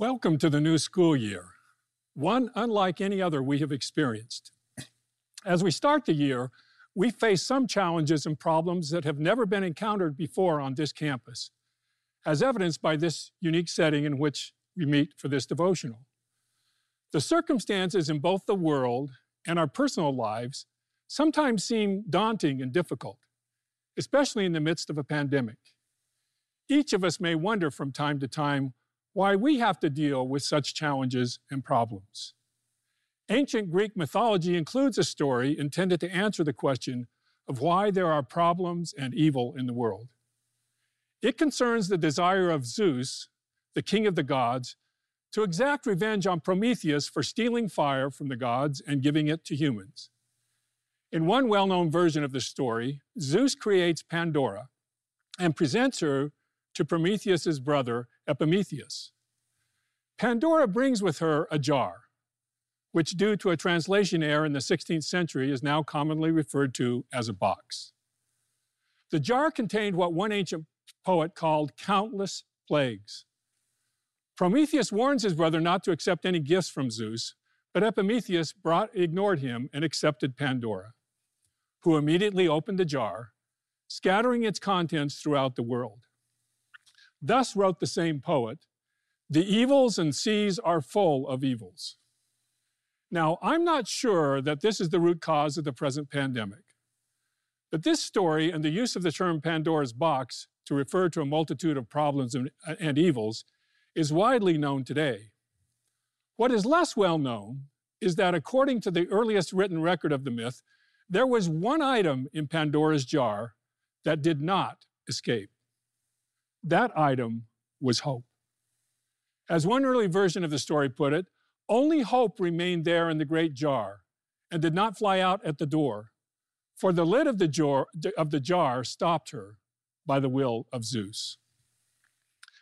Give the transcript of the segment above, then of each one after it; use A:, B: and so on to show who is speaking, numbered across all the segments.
A: Welcome to the new school year, one unlike any other we have experienced. As we start the year, we face some challenges and problems that have never been encountered before on this campus, as evidenced by this unique setting in which we meet for this devotional. The circumstances in both the world and our personal lives sometimes seem daunting and difficult, especially in the midst of a pandemic. Each of us may wonder from time to time why we have to deal with such challenges and problems. Ancient Greek mythology includes a story intended to answer the question of why there are problems and evil in the world. It concerns the desire of Zeus, the king of the gods, to exact revenge on Prometheus for stealing fire from the gods and giving it to humans. In one well known version of the story, Zeus creates Pandora and presents her to Prometheus's brother Epimetheus. Pandora brings with her a jar, which, due to a translation error in the 16th century, is now commonly referred to as a box. The jar contained what one ancient poet called countless plagues. Prometheus warns his brother not to accept any gifts from Zeus, but Epimetheus brought, ignored him and accepted Pandora who immediately opened the jar, scattering its contents throughout the world. Thus wrote the same poet The evils and seas are full of evils. Now, I'm not sure that this is the root cause of the present pandemic. But this story and the use of the term Pandora's box to refer to a multitude of problems and, and evils is widely known today. What is less well known is that according to the earliest written record of the myth, there was one item in Pandora's jar that did not escape. That item was hope. As one early version of the story put it, only hope remained there in the great jar and did not fly out at the door, for the lid of the jar, of the jar stopped her by the will of Zeus.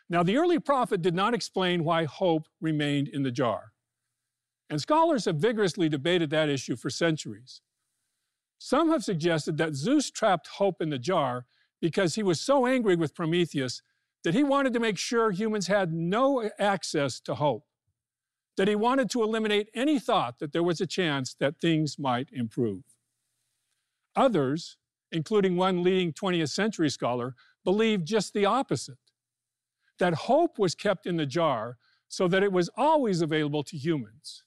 A: Now, the early prophet did not explain why hope remained in the jar. And scholars have vigorously debated that issue for centuries. Some have suggested that Zeus trapped hope in the jar because he was so angry with Prometheus that he wanted to make sure humans had no access to hope, that he wanted to eliminate any thought that there was a chance that things might improve. Others, including one leading 20th century scholar, believed just the opposite that hope was kept in the jar so that it was always available to humans.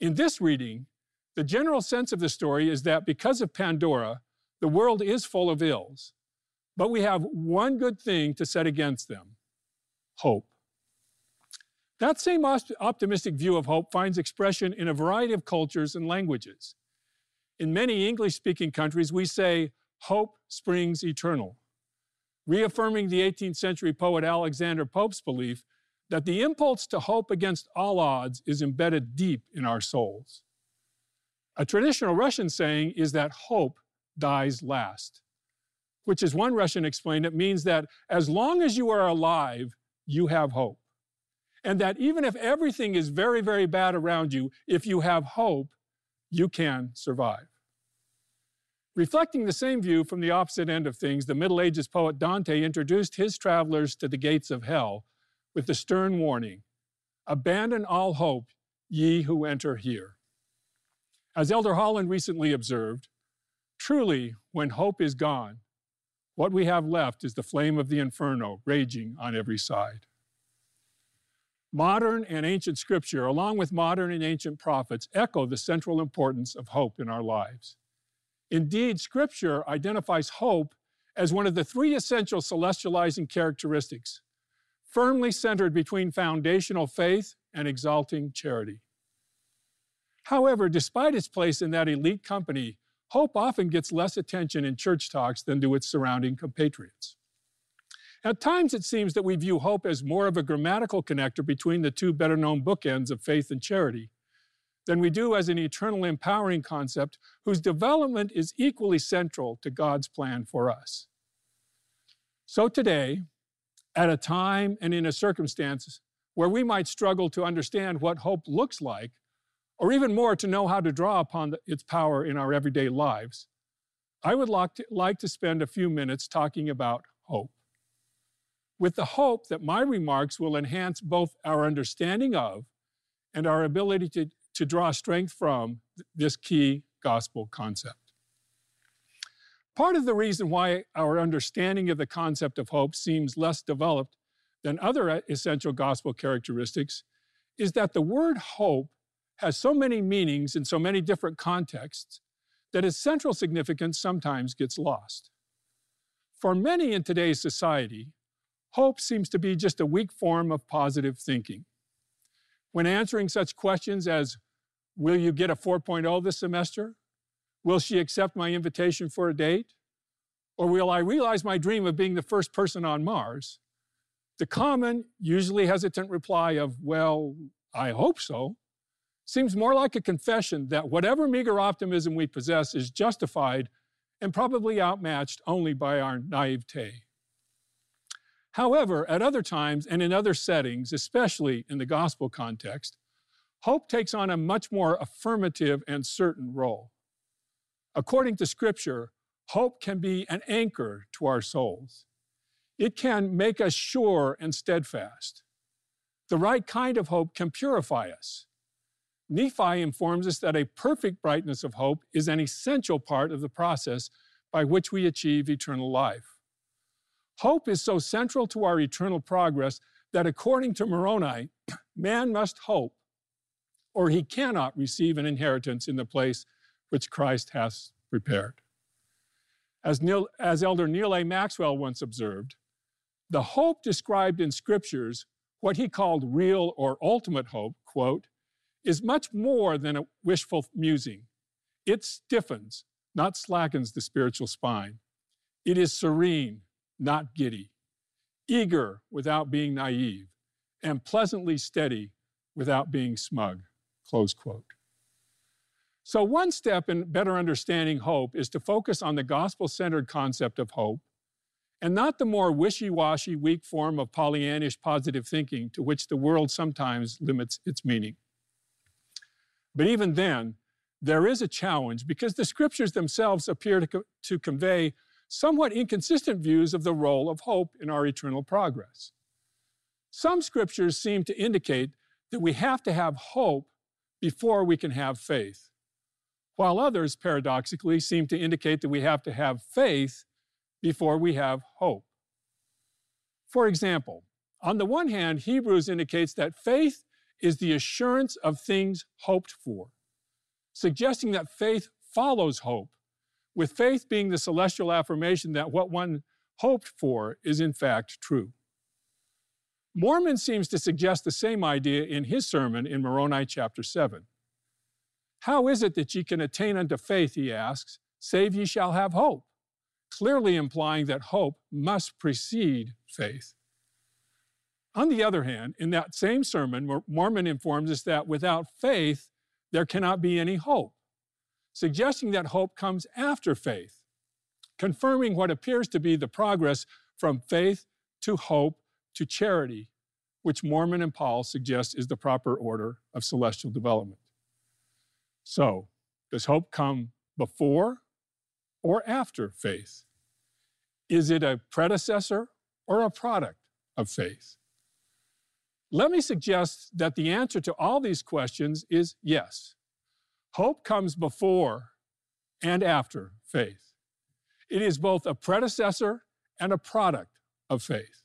A: In this reading, the general sense of the story is that because of Pandora, the world is full of ills, but we have one good thing to set against them hope. That same optimistic view of hope finds expression in a variety of cultures and languages. In many English speaking countries, we say, Hope springs eternal, reaffirming the 18th century poet Alexander Pope's belief that the impulse to hope against all odds is embedded deep in our souls. A traditional Russian saying is that hope dies last, which, as one Russian explained, it means that as long as you are alive, you have hope. And that even if everything is very, very bad around you, if you have hope, you can survive. Reflecting the same view from the opposite end of things, the Middle Ages poet Dante introduced his travelers to the gates of hell with the stern warning Abandon all hope, ye who enter here. As Elder Holland recently observed, truly, when hope is gone, what we have left is the flame of the inferno raging on every side. Modern and ancient scripture, along with modern and ancient prophets, echo the central importance of hope in our lives. Indeed, scripture identifies hope as one of the three essential celestializing characteristics, firmly centered between foundational faith and exalting charity. However, despite its place in that elite company, hope often gets less attention in church talks than do its surrounding compatriots. At times, it seems that we view hope as more of a grammatical connector between the two better known bookends of faith and charity than we do as an eternal empowering concept whose development is equally central to God's plan for us. So today, at a time and in a circumstance where we might struggle to understand what hope looks like, or even more, to know how to draw upon the, its power in our everyday lives, I would like to, like to spend a few minutes talking about hope. with the hope that my remarks will enhance both our understanding of and our ability to, to draw strength from this key gospel concept. Part of the reason why our understanding of the concept of hope seems less developed than other essential gospel characteristics is that the word hope has so many meanings in so many different contexts that its central significance sometimes gets lost. For many in today's society, hope seems to be just a weak form of positive thinking. When answering such questions as, Will you get a 4.0 this semester? Will she accept my invitation for a date? Or will I realize my dream of being the first person on Mars? The common, usually hesitant reply of, Well, I hope so, seems more like a confession that whatever meager optimism we possess is justified and probably outmatched only by our naivete. However, at other times and in other settings, especially in the gospel context, hope takes on a much more affirmative and certain role. According to Scripture, hope can be an anchor to our souls. It can make us sure and steadfast. The right kind of hope can purify us. Nephi informs us that a perfect brightness of hope is an essential part of the process by which we achieve eternal life. Hope is so central to our eternal progress that according to Moroni, man must hope, or he cannot receive an inheritance in the place which Christ has prepared. As, Neal, as Elder Neal A. Maxwell once observed, the hope described in scriptures, what he called real or ultimate hope, quote, is much more than a wishful musing. It stiffens, not slackens the spiritual spine. It is serene, not giddy, eager without being naive, and pleasantly steady without being smug. Close quote. So, one step in better understanding hope is to focus on the gospel centered concept of hope and not the more wishy washy, weak form of Pollyannish positive thinking to which the world sometimes limits its meaning. But even then, there is a challenge because the scriptures themselves appear to, co- to convey somewhat inconsistent views of the role of hope in our eternal progress. Some scriptures seem to indicate that we have to have hope before we can have faith, while others, paradoxically, seem to indicate that we have to have faith before we have hope. For example, on the one hand, Hebrews indicates that faith is the assurance of things hoped for, suggesting that faith follows hope, with faith being the celestial affirmation that what one hoped for is in fact true. Mormon seems to suggest the same idea in his sermon in Moroni chapter 7. How is it that ye can attain unto faith, he asks, save ye shall have hope? Clearly implying that hope must precede faith. On the other hand, in that same sermon, Mormon informs us that without faith, there cannot be any hope, suggesting that hope comes after faith, confirming what appears to be the progress from faith to hope to charity, which Mormon and Paul suggest is the proper order of celestial development. So, does hope come before or after faith? Is it a predecessor or a product of faith? Let me suggest that the answer to all these questions is yes. Hope comes before and after faith. It is both a predecessor and a product of faith.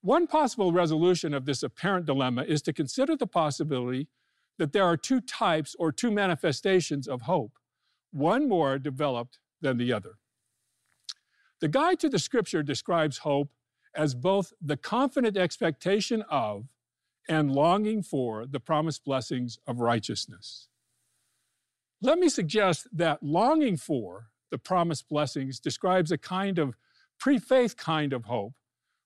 A: One possible resolution of this apparent dilemma is to consider the possibility that there are two types or two manifestations of hope, one more developed than the other. The guide to the scripture describes hope as both the confident expectation of and longing for the promised blessings of righteousness. Let me suggest that longing for the promised blessings describes a kind of pre faith kind of hope,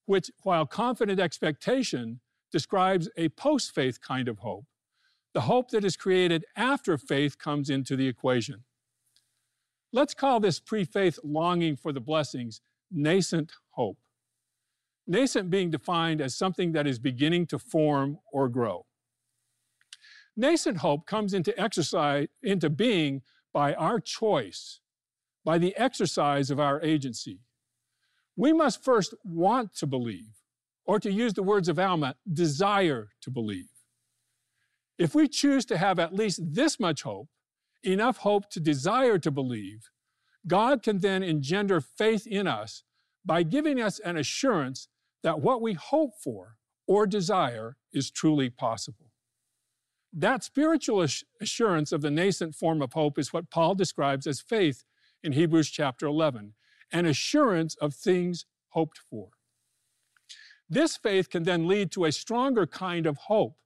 A: which, while confident expectation, describes a post faith kind of hope, the hope that is created after faith comes into the equation. Let's call this pre faith longing for the blessings nascent hope nascent being defined as something that is beginning to form or grow. Nascent hope comes into exercise, into being by our choice, by the exercise of our agency. We must first want to believe, or to use the words of Alma, desire to believe. If we choose to have at least this much hope, enough hope to desire to believe, God can then engender faith in us by giving us an assurance that what we hope for or desire is truly possible. That spiritual assurance of the nascent form of hope is what Paul describes as faith in Hebrews chapter 11, an assurance of things hoped for. This faith can then lead to a stronger kind of hope,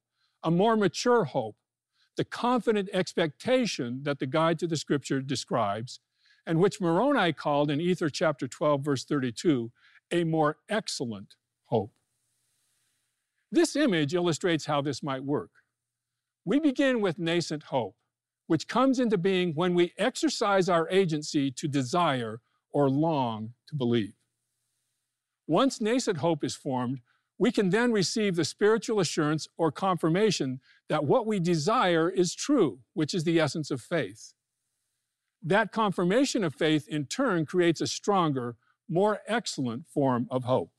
A: a more mature hope, the confident expectation that the guide to the scripture describes, and which Moroni called in Ether chapter 12, verse 32, a more excellent hope. This image illustrates how this might work. We begin with nascent hope, which comes into being when we exercise our agency to desire or long to believe. Once nascent hope is formed, we can then receive the spiritual assurance or confirmation that what we desire is true, which is the essence of faith. That confirmation of faith, in turn, creates a stronger, more excellent form of hope.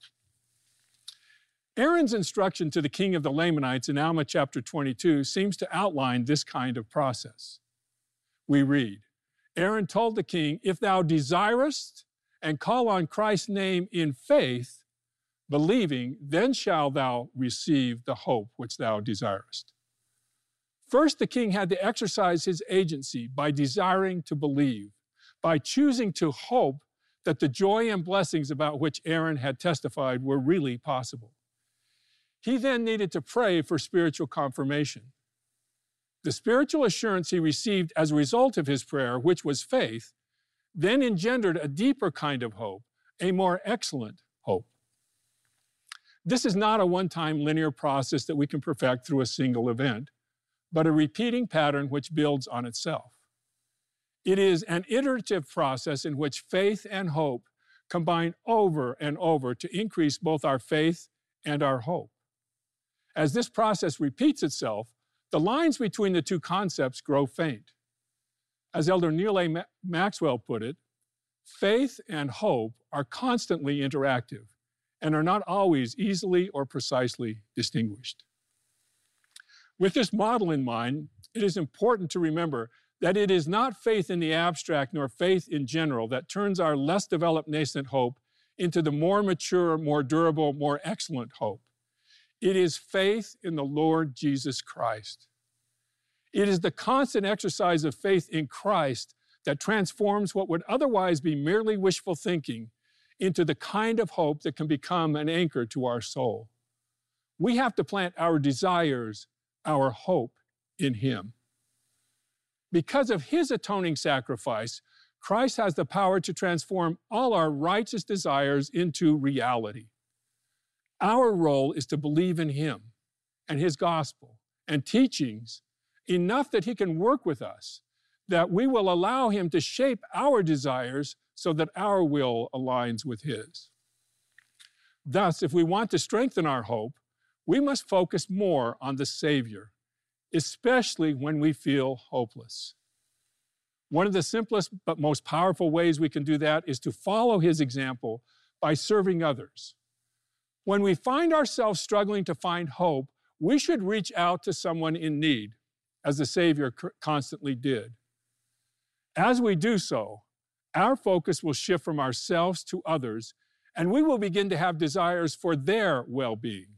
A: Aaron's instruction to the king of the Lamanites in Alma chapter 22 seems to outline this kind of process. We read Aaron told the king, If thou desirest and call on Christ's name in faith, believing, then shalt thou receive the hope which thou desirest. First, the king had to exercise his agency by desiring to believe, by choosing to hope that the joy and blessings about which Aaron had testified were really possible. He then needed to pray for spiritual confirmation. The spiritual assurance he received as a result of his prayer, which was faith, then engendered a deeper kind of hope, a more excellent hope. This is not a one time linear process that we can perfect through a single event, but a repeating pattern which builds on itself. It is an iterative process in which faith and hope combine over and over to increase both our faith and our hope. As this process repeats itself, the lines between the two concepts grow faint. As Elder Neal A. Maxwell put it, faith and hope are constantly interactive and are not always easily or precisely distinguished. With this model in mind, it is important to remember that it is not faith in the abstract nor faith in general that turns our less developed nascent hope into the more mature, more durable, more excellent hope. It is faith in the Lord Jesus Christ. It is the constant exercise of faith in Christ that transforms what would otherwise be merely wishful thinking into the kind of hope that can become an anchor to our soul. We have to plant our desires, our hope in Him. Because of His atoning sacrifice, Christ has the power to transform all our righteous desires into reality. Our role is to believe in Him and His gospel and teachings enough that He can work with us, that we will allow Him to shape our desires so that our will aligns with His. Thus, if we want to strengthen our hope, we must focus more on the Savior, especially when we feel hopeless. One of the simplest but most powerful ways we can do that is to follow His example by serving others. When we find ourselves struggling to find hope, we should reach out to someone in need, as the Savior constantly did. As we do so, our focus will shift from ourselves to others, and we will begin to have desires for their well being.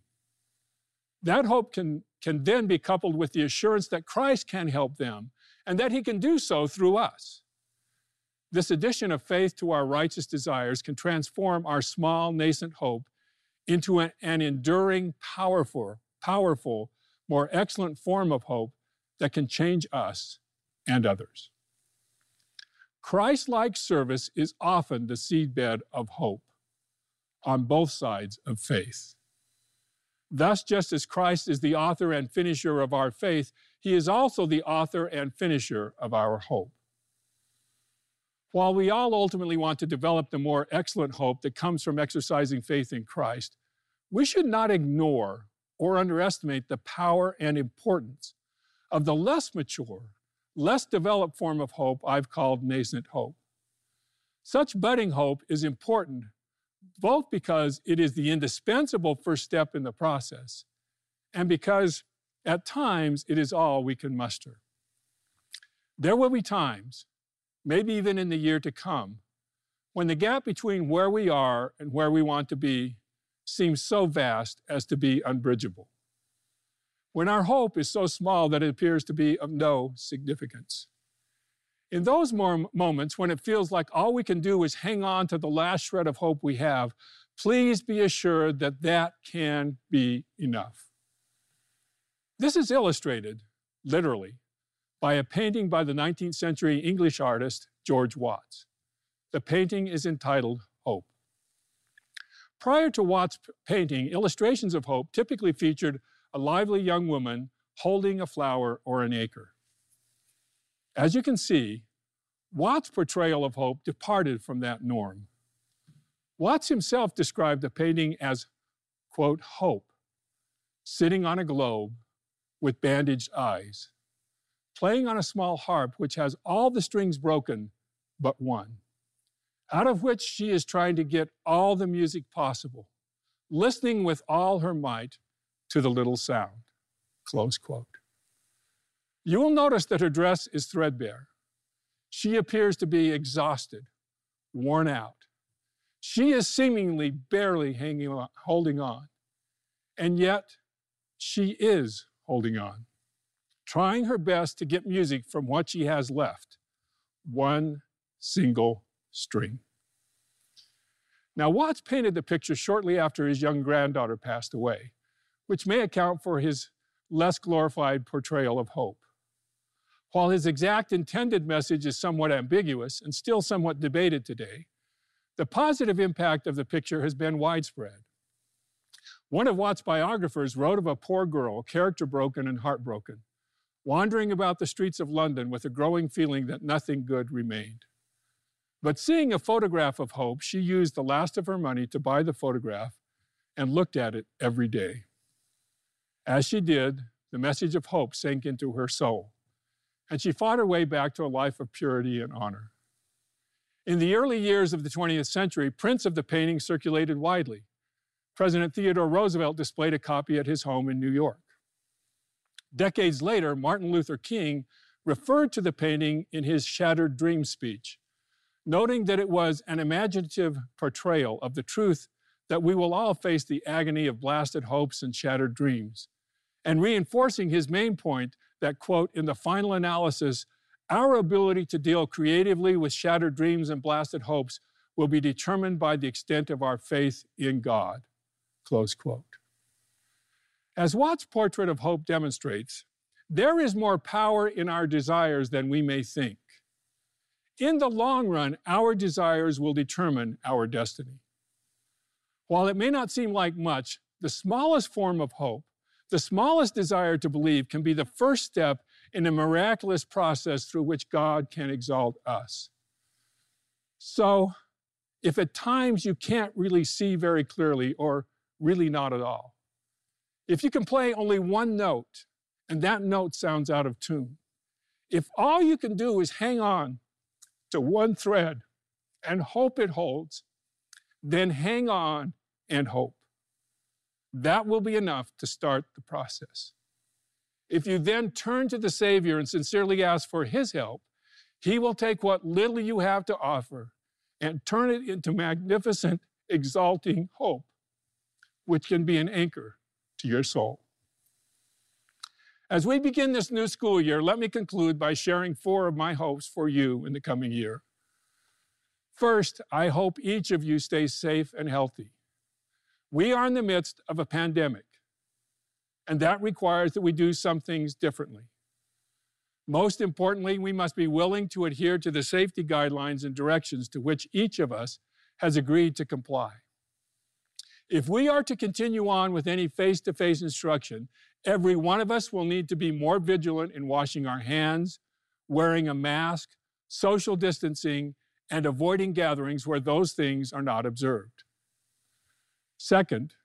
A: That hope can, can then be coupled with the assurance that Christ can help them and that He can do so through us. This addition of faith to our righteous desires can transform our small, nascent hope into an, an enduring, powerful, powerful, more excellent form of hope that can change us and others. Christ like service is often the seedbed of hope on both sides of faith. Thus, just as Christ is the author and finisher of our faith, he is also the author and finisher of our hope. While we all ultimately want to develop the more excellent hope that comes from exercising faith in Christ, we should not ignore or underestimate the power and importance of the less mature less developed form of hope I've called nascent hope. Such budding hope is important, both because it is the indispensable first step in the process and because at times it is all we can muster. There will be times, maybe even in the year to come, when the gap between where we are and where we want to be seems so vast as to be unbridgeable. When our hope is so small that it appears to be of no significance. In those moments when it feels like all we can do is hang on to the last shred of hope we have, please be assured that that can be enough. This is illustrated, literally, by a painting by the 19th century English artist George Watts. The painting is entitled Hope. Prior to Watts' painting, illustrations of hope typically featured a lively young woman holding a flower or an acre. As you can see, Watts' portrayal of hope departed from that norm. Watts himself described the painting as, quote, hope, sitting on a globe with bandaged eyes, playing on a small harp which has all the strings broken but one, out of which she is trying to get all the music possible, listening with all her might to the little sound, close quote. You will notice that her dress is threadbare. She appears to be exhausted, worn out. She is seemingly barely hanging on, holding on. And yet, she is holding on, trying her best to get music from what she has left one single string. Now, Watts painted the picture shortly after his young granddaughter passed away, which may account for his less glorified portrayal of hope. While his exact intended message is somewhat ambiguous and still somewhat debated today, the positive impact of the picture has been widespread. One of Watts' biographers wrote of a poor girl, character broken and heartbroken, wandering about the streets of London with a growing feeling that nothing good remained. But seeing a photograph of Hope, she used the last of her money to buy the photograph and looked at it every day. As she did, the message of hope sank into her soul and she fought her way back to a life of purity and honor. In the early years of the 20th century, prints of the painting circulated widely. President Theodore Roosevelt displayed a copy at his home in New York. Decades later, Martin Luther King referred to the painting in his Shattered Dream speech, noting that it was an imaginative portrayal of the truth that we will all face the agony of blasted hopes and shattered dreams, and reinforcing his main point that, quote, in the final analysis, our ability to deal creatively with shattered dreams and blasted hopes will be determined by the extent of our faith in God, close quote. As Watts' portrait of hope demonstrates, there is more power in our desires than we may think. In the long run, our desires will determine our destiny. While it may not seem like much, the smallest form of hope the smallest desire to believe can be the first step in a miraculous process through which God can exalt us. So, if at times you can't really see very clearly, or really not at all, if you can play only one note and that note sounds out of tune, if all you can do is hang on to one thread and hope it holds, then hang on and hope. That will be enough to start the process. If you then turn to the Savior and sincerely ask for His help, He will take what little you have to offer and turn it into magnificent, exalting hope, which can be an anchor to your soul. As we begin this new school year, let me conclude by sharing four of my hopes for you in the coming year. First, I hope each of you stays safe and healthy. We are in the midst of a pandemic, and that requires that we do some things differently. Most importantly, we must be willing to adhere to the safety guidelines and directions to which each of us has agreed to comply. If we are to continue on with any face to face instruction, every one of us will need to be more vigilant in washing our hands, wearing a mask, social distancing, and avoiding gatherings where those things are not observed. Second,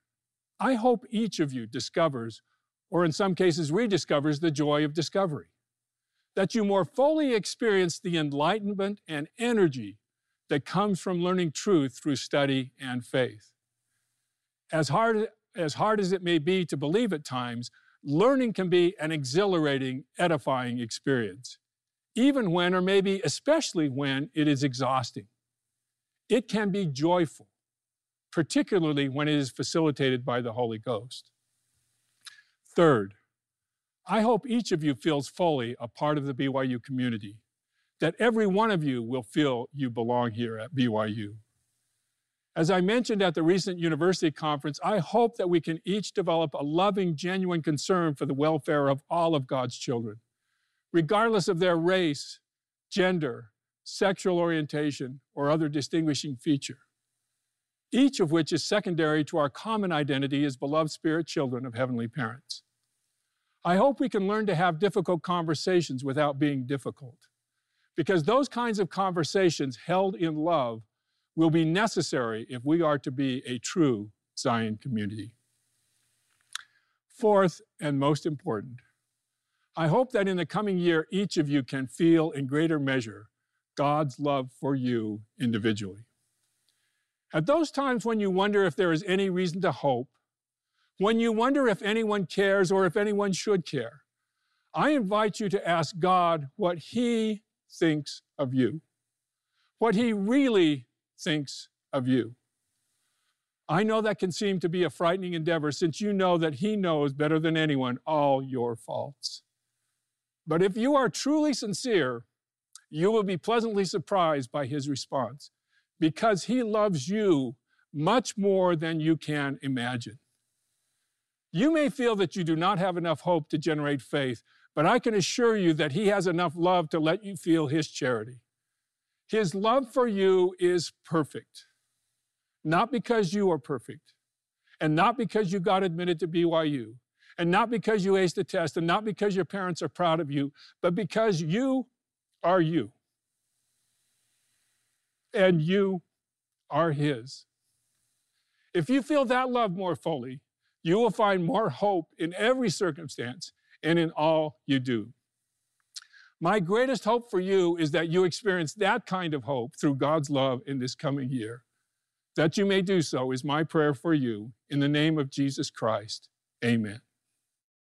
A: I hope each of you discovers, or in some cases rediscovers, the joy of discovery. That you more fully experience the enlightenment and energy that comes from learning truth through study and faith. As hard, as hard as it may be to believe at times, learning can be an exhilarating, edifying experience, even when, or maybe especially when, it is exhausting. It can be joyful, particularly when it is facilitated by the Holy Ghost. Third, I hope each of you feels fully a part of the BYU community, that every one of you will feel you belong here at BYU. As I mentioned at the recent university conference, I hope that we can each develop a loving, genuine concern for the welfare of all of God's children, regardless of their race, gender, sexual orientation, or other distinguishing feature, each of which is secondary to our common identity as beloved spirit children of heavenly parents. I hope we can learn to have difficult conversations without being difficult, because those kinds of conversations held in love will be necessary if we are to be a true Zion community. Fourth, and most important, I hope that in the coming year, each of you can feel in greater measure God's love for you individually. At those times when you wonder if there is any reason to hope, when you wonder if anyone cares or if anyone should care, I invite you to ask God what He thinks of you, what He really thinks of you. I know that can seem to be a frightening endeavor since you know that He knows better than anyone all your faults. But if you are truly sincere, you will be pleasantly surprised by His response because He loves you much more than you can imagine. You may feel that you do not have enough hope to generate faith, but I can assure you that He has enough love to let you feel His charity. His love for you is perfect, not because you are perfect, and not because you got admitted to BYU, and not because you aced the test, and not because your parents are proud of you, but because you are you. And you are His. If you feel that love more fully, you will find more hope in every circumstance and in all you do. My greatest hope for you is that you experience that kind of hope through God's love in this coming year. That you may do so is my prayer for you. In the name of Jesus Christ, amen.